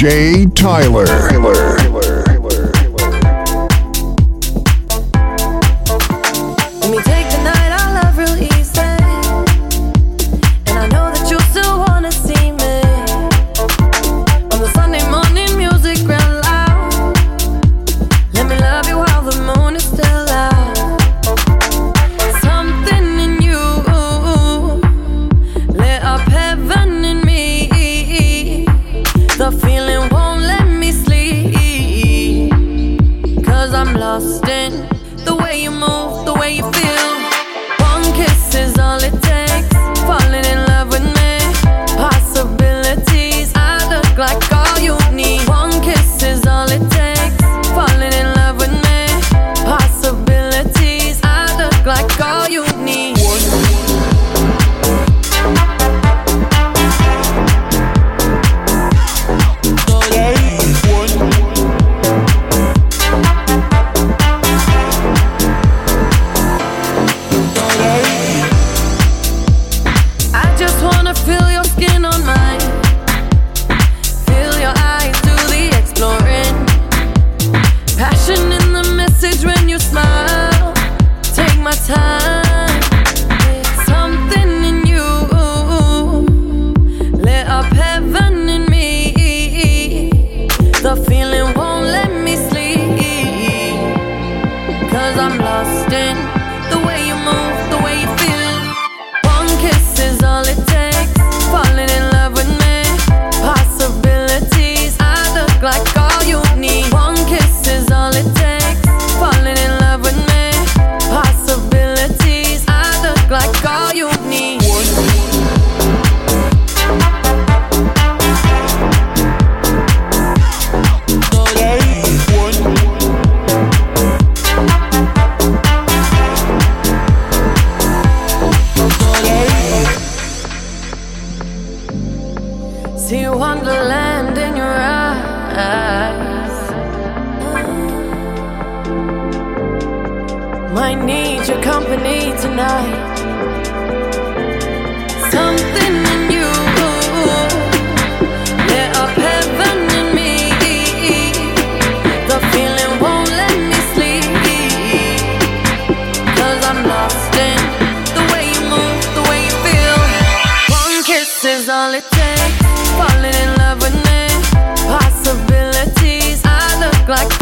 DJ Tyler. Tyler. Kisses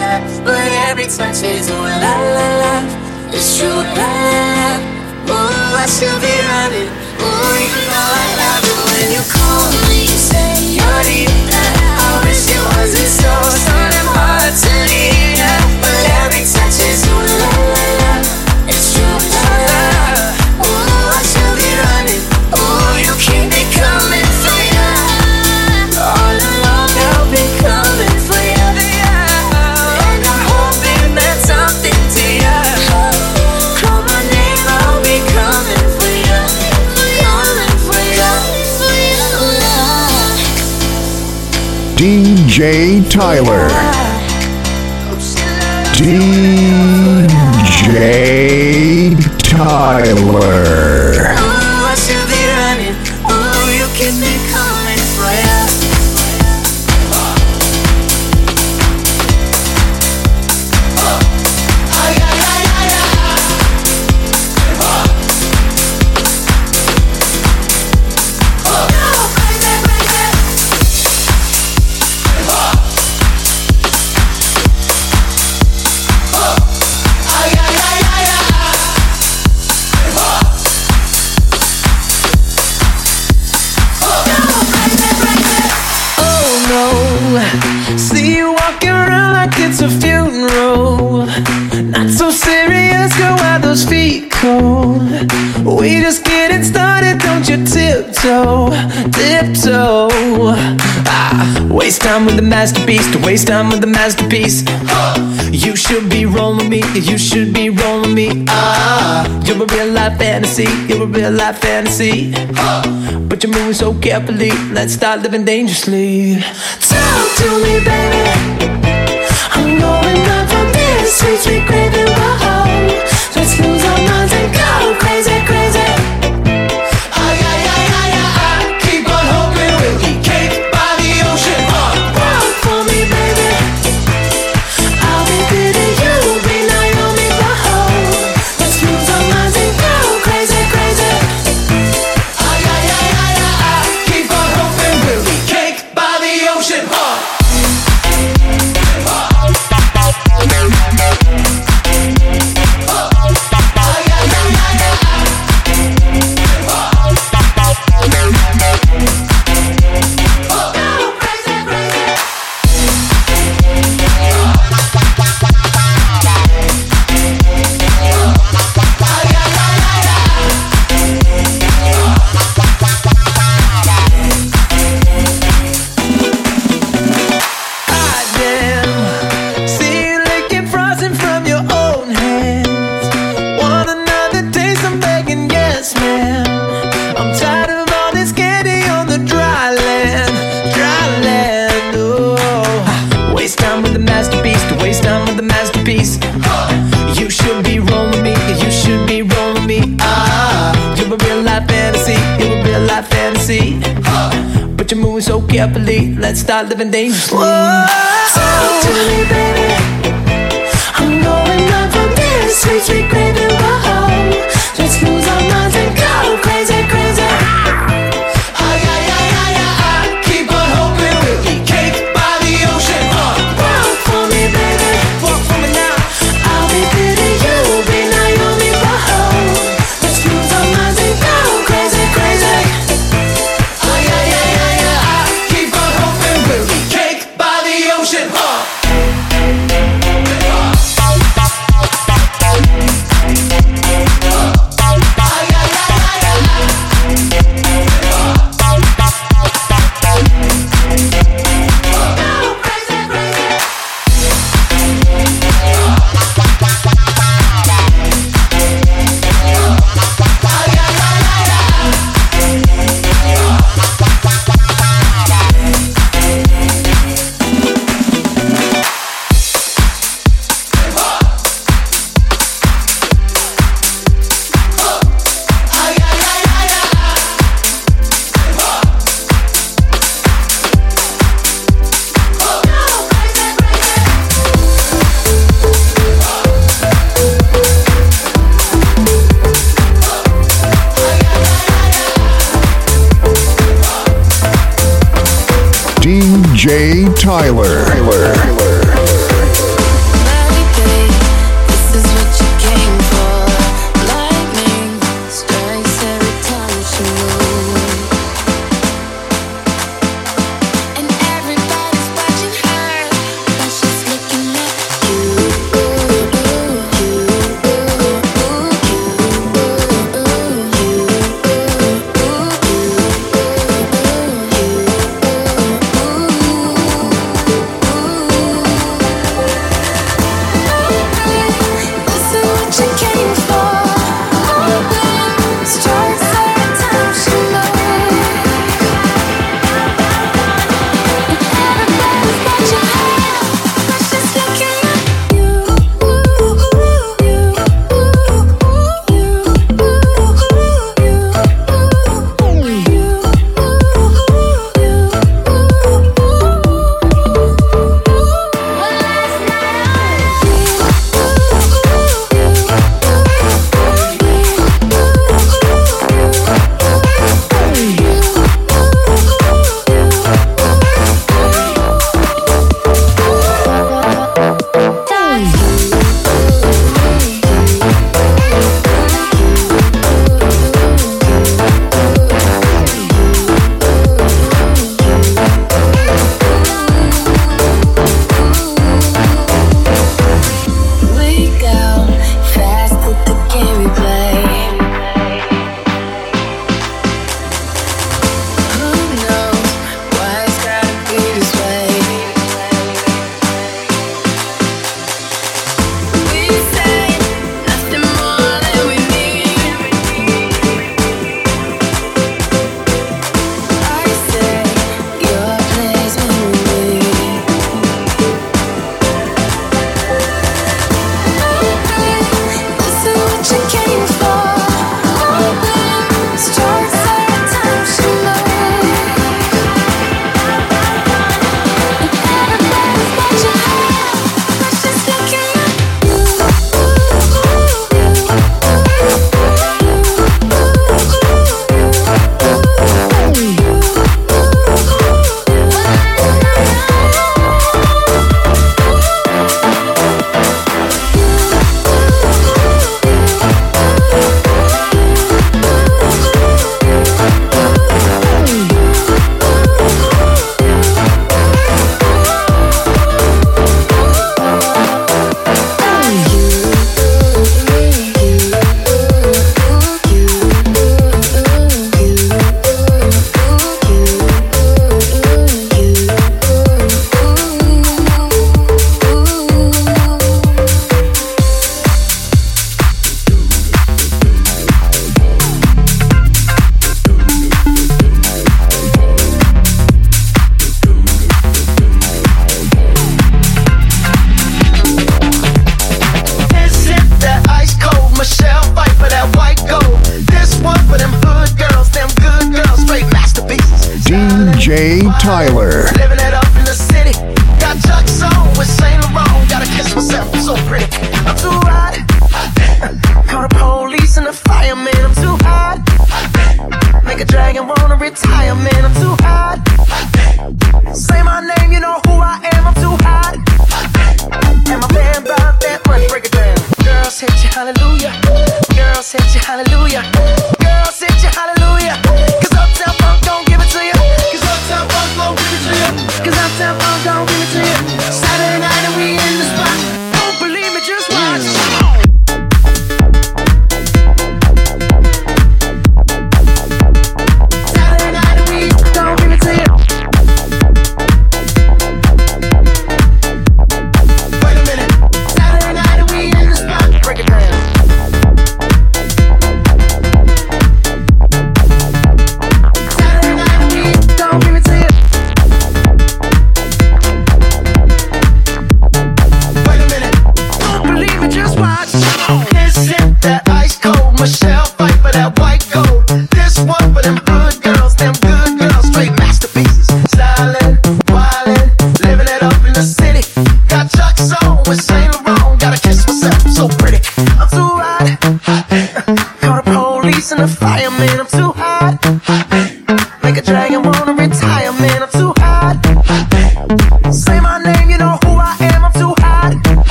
touch, but every touch is ooh la la la. It's true la la la. Ooh, I should be running. Ooh, you know I love it when you call me. You say you're the I wish it wasn't. Tyler. DJ Tyler. Walking around like it's a funeral. Not so serious, girl, why those feet cold? We just getting started, don't you tiptoe, tiptoe. Waste time with the masterpiece, to waste time with the masterpiece. You should be rolling me, you should be rolling me. Ah, you're a real life fantasy, you're a real life fantasy. But you're moving so carefully, let's start living dangerously. Talk to me, baby. I'm going down from this sweet, sweet craving. Let's lose our minds. start living dangerously. Whoa. Tyler.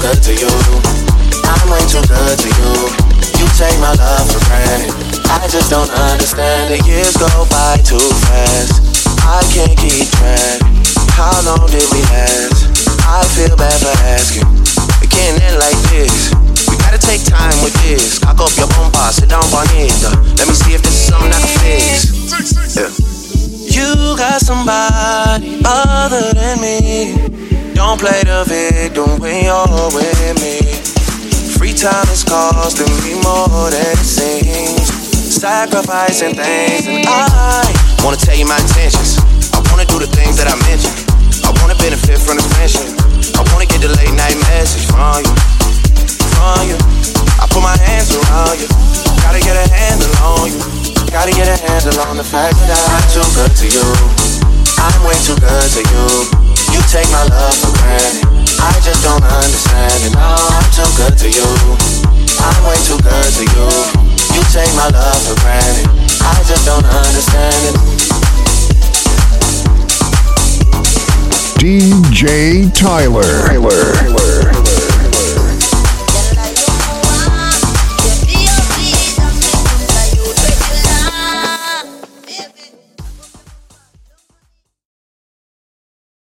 good to you. I'm way too good to you. You take my love for granted. I just don't understand it. Years go by too fast. I can't keep track. How long did we last? I feel bad for asking. It can't end like this. We gotta take time with this. Cock up your bomba, sit down bonita. Uh, let me see if this is something I can fix. Yeah. You got somebody other than me. Don't play the victim when you're with me. Free time is costing me more than it seems. Sacrificing things, and I wanna tell you my intentions. I wanna do the things that I mentioned. I wanna benefit from the friendship. I wanna get the late night message from you, from you. I put my hands around you. Gotta get a handle on you. Gotta get a handle on the fact that I'm too good to you. I'm way too good to you. You take my love for granted. I just don't understand it. No, I'm too good to you. I'm way too good to you. You take my love for granted. I just don't understand it. DJ Tyler. Tyler. Tyler.